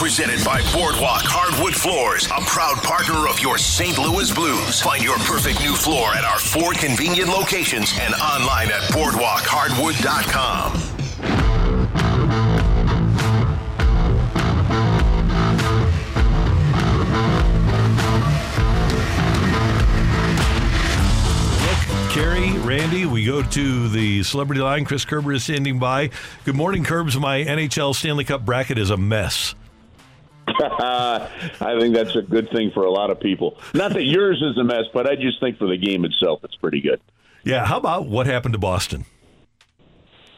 Presented by Boardwalk Hardwood Floors, a proud partner of your St. Louis Blues. Find your perfect new floor at our four convenient locations and online at boardwalkhardwood.com. Carrie, Randy, we go to the celebrity line. Chris Kerber is standing by. Good morning, Kerbs. My NHL Stanley Cup bracket is a mess. I think that's a good thing for a lot of people. Not that yours is a mess, but I just think for the game itself, it's pretty good. Yeah, how about what happened to Boston?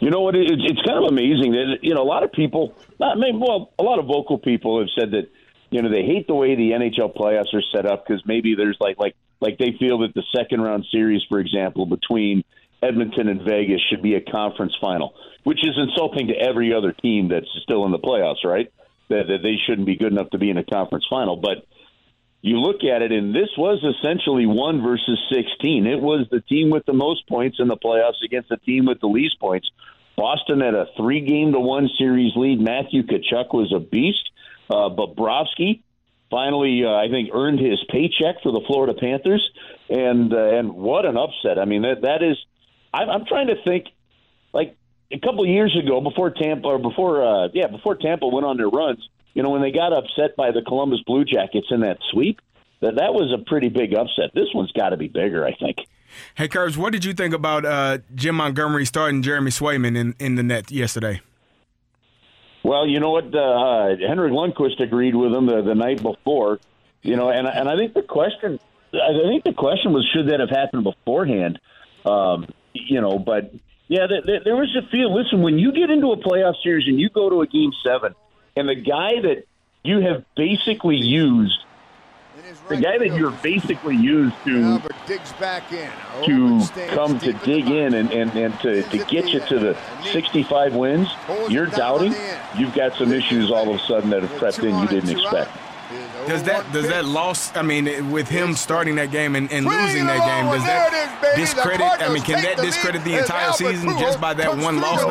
You know what? It, it's kind of amazing that you know a lot of people, not maybe, well, a lot of vocal people have said that you know they hate the way the NHL playoffs are set up because maybe there's like like like they feel that the second round series, for example, between Edmonton and Vegas should be a conference final, which is insulting to every other team that's still in the playoffs, right? That, that they shouldn't be good enough to be in a conference final, but you look at it, and this was essentially one versus 16. It was the team with the most points in the playoffs against the team with the least points. Boston had a three game to one series lead. Matthew Tkachuk was a beast. Uh, Bobrovsky finally, uh, I think, earned his paycheck for the Florida Panthers. And, uh, and what an upset. I mean, that, that is, I'm, I'm trying to think, like, a couple of years ago, before Tampa, or before, uh, yeah, before Tampa went on their runs, you know, when they got upset by the Columbus Blue Jackets in that sweep, that that was a pretty big upset. This one's got to be bigger, I think. Hey, Kerbs, what did you think about uh, Jim Montgomery starting Jeremy Swayman in, in the net yesterday? Well, you know what? Uh, Henrik Lundqvist agreed with him the, the night before. You know, and and I think the question, I think the question was, should that have happened beforehand? Um, you know, but yeah, there, there was a feel. Listen, when you get into a playoff series and you go to a game seven, and the guy that you have basically used, the guy that you're basically used to digs back in to come to dig in and, and, and to, to get you to the 65 wins, you're doubting, you've got some issues all of a sudden that have crept in you didn't expect. Does that does that loss? I mean, with him starting that game and, and losing that game, does that discredit? I mean, can that discredit the entire season just by that one loss?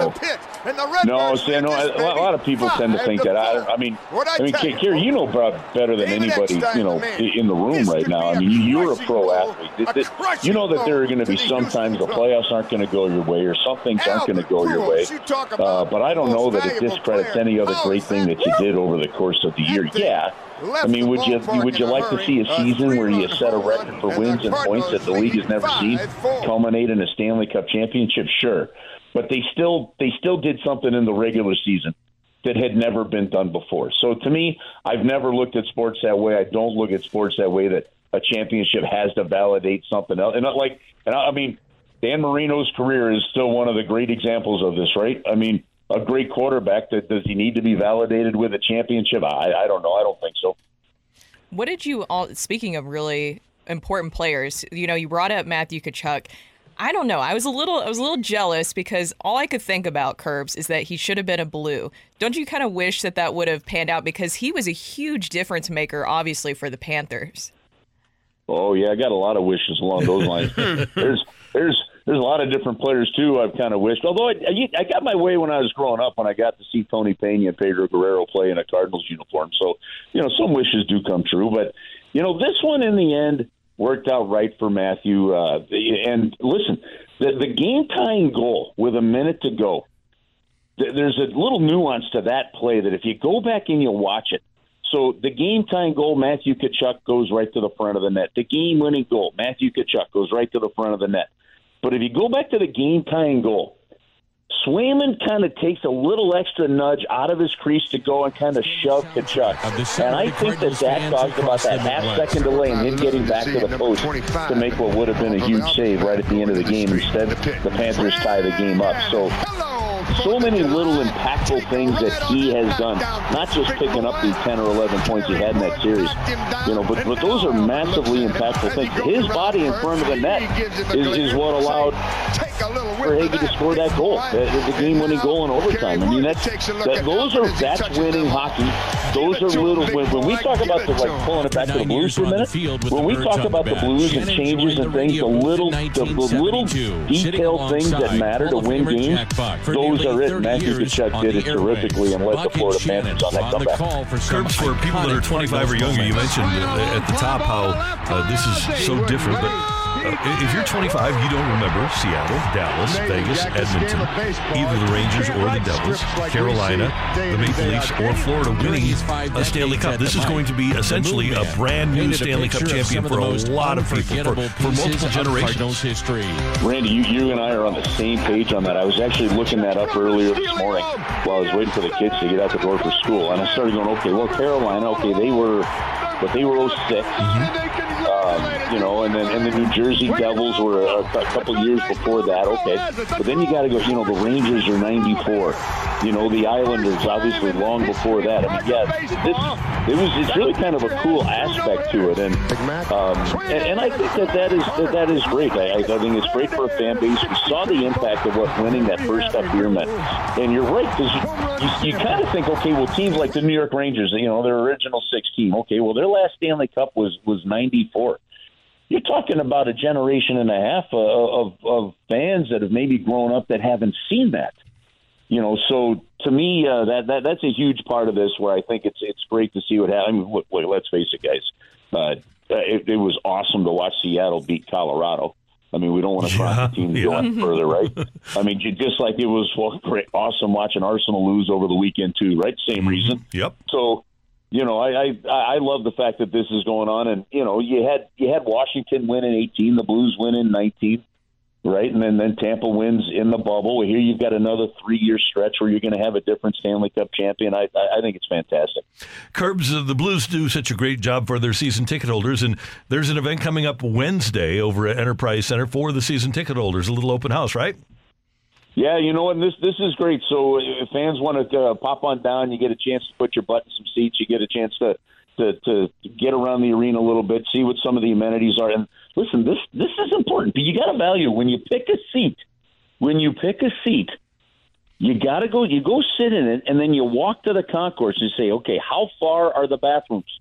No, see, no, a lot of people tend to think that. I, I mean, I mean, Kerry, you know better than anybody, you know, in the room right now. I mean, you're a pro athlete. You know that there are going to be sometimes the playoffs aren't going to go your way, or some things aren't going to go your way. Uh, but I don't know that it discredits any other great thing that you did over the course of the year. Yeah. I mean, would you would you like to see a season where you set a record for wins and points that the league has never seen, culminate in a Stanley Cup championship? Sure, but they still they still did something in the regular season that had never been done before. So to me, I've never looked at sports that way. I don't look at sports that way that a championship has to validate something else. And not like, and uh, I mean, Dan Marino's career is still one of the great examples of this, right? I mean a great quarterback. That does he need to be validated with a championship? I, I don't know. I don't think so. What did you all? Speaking of really important players, you know, you brought up Matthew Tkachuk. I don't know. I was a little, I was a little jealous because all I could think about Kerbs is that he should have been a blue. Don't you kind of wish that that would have panned out because he was a huge difference maker, obviously for the Panthers. Oh yeah, I got a lot of wishes along those lines. there's, there's there's a lot of different players too. I've kind of wished. Although I, I got my way when I was growing up when I got to see Tony Pena and Pedro Guerrero play in a Cardinals uniform. So you know some wishes do come true. But you know this one in the end worked out right for Matthew. Uh, and listen, the, the game tying goal with a minute to go. There's a little nuance to that play that if you go back and you watch it, so the game tying goal, Matthew Tkachuk goes right to the front of the net. The game winning goal, Matthew Tkachuk goes right to the front of the net. But if you go back to the game tying goal, Swayman kind of takes a little extra nudge out of his crease to go and kind of shove Tkachuk. And I think that that caused about that half second delay and him getting back to the post to make what would have been a huge save right at the end of the game. Instead, the Panthers tie the game up. So so many little impactful things that he has done. Not just picking up the 10 or 11 points he had in that series, you know, but, but those are massively impactful things. His body in front of the net is, is what allowed Verhaeghe to score that goal, the, the game-winning goal in overtime. I mean, that's that, those are that's winning hockey. Those are little. When, when we talk about the like pulling it back to the Blues for a minute, when we talk about the Blues and changes and things, the little the, the little detailed things that matter to win games, those are it. Matthew Tkachuk did it terrifically and led the Florida Panthers on that comeback. Kerbs for people that are 25 or younger. You mentioned uh, at the top how uh, this is so different, but uh, if you're 25, you don't remember Seattle, Dallas, Vegas, Edmonton, either the Rangers or the Devils, Carolina, the Maple Leafs, or Florida winning a Stanley Cup. This is going to be essentially a brand new Stanley Cup champion for a lot of people, for, for multiple generations. Randy, you, you and I are on the same page on that. I was actually looking that up earlier this morning while I was waiting for the kids to get out the door for school, and I started going, okay, well, Carolina, okay, they were, but they were 6 mm-hmm. You know, and then and the New Jersey Devils were a, a couple years before that. Okay, but then you got to go. You know, the Rangers are '94. You know, the Islanders obviously long before that. I mean, yeah, this it was it's really kind of a cool aspect to it, and um, and, and I think that that is that, that is great. I, I think it's great for a fan base. We saw the impact of what winning that first Cup year meant, and you're right because you, you, you kind of think, okay, well, teams like the New York Rangers, you know, their original six team, okay, well, their last Stanley Cup was was '94 you're talking about a generation and a half of, of, of fans that have maybe grown up that haven't seen that. You know, so to me, uh, that that that's a huge part of this. Where I think it's it's great to see what happens. I mean, wait, wait, let's face it, guys. Uh, it, it was awesome to watch Seattle beat Colorado. I mean, we don't want to cross yeah, the team yeah. going further, right? I mean, just like it was well, great, awesome watching Arsenal lose over the weekend too, right? Same mm-hmm. reason. Yep. So you know, I, I I love the fact that this is going on, and you know, you had you had Washington win in eighteen, the Blues win in nineteen, right, and then then Tampa wins in the bubble. Here you've got another three year stretch where you're going to have a different Stanley Cup champion. I I think it's fantastic. Kerbs, uh, the Blues do such a great job for their season ticket holders, and there's an event coming up Wednesday over at Enterprise Center for the season ticket holders, a little open house, right? Yeah, you know what? This this is great. So if fans want to uh, pop on down, you get a chance to put your butt in some seats. You get a chance to, to to get around the arena a little bit, see what some of the amenities are. And listen, this this is important. But you got to value when you pick a seat. When you pick a seat, you got to go. You go sit in it, and then you walk to the concourse and say, okay, how far are the bathrooms?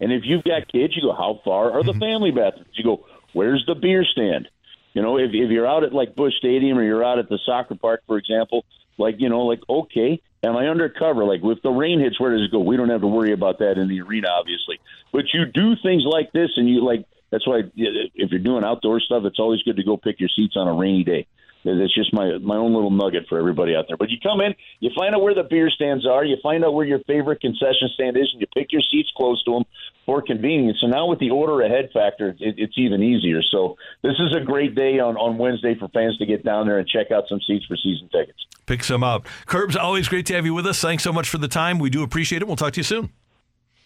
And if you've got kids, you go, how far are the mm-hmm. family bathrooms? You go, where's the beer stand? You know, if, if you're out at like Busch Stadium or you're out at the soccer park, for example, like, you know, like, okay, am I undercover? Like, if the rain hits, where does it go? We don't have to worry about that in the arena, obviously. But you do things like this, and you like, that's why if you're doing outdoor stuff, it's always good to go pick your seats on a rainy day. That's just my my own little nugget for everybody out there. But you come in, you find out where the beer stands are, you find out where your favorite concession stand is, and you pick your seats close to them for convenience. So now with the order ahead factor, it, it's even easier. So this is a great day on on Wednesday for fans to get down there and check out some seats for season tickets. Pick some up. Kerbs, always great to have you with us. Thanks so much for the time. We do appreciate it. We'll talk to you soon.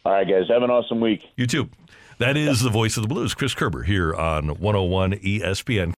All right, guys. Have an awesome week. You too. That is the voice of the blues, Chris Kerber, here on 101 ESPN.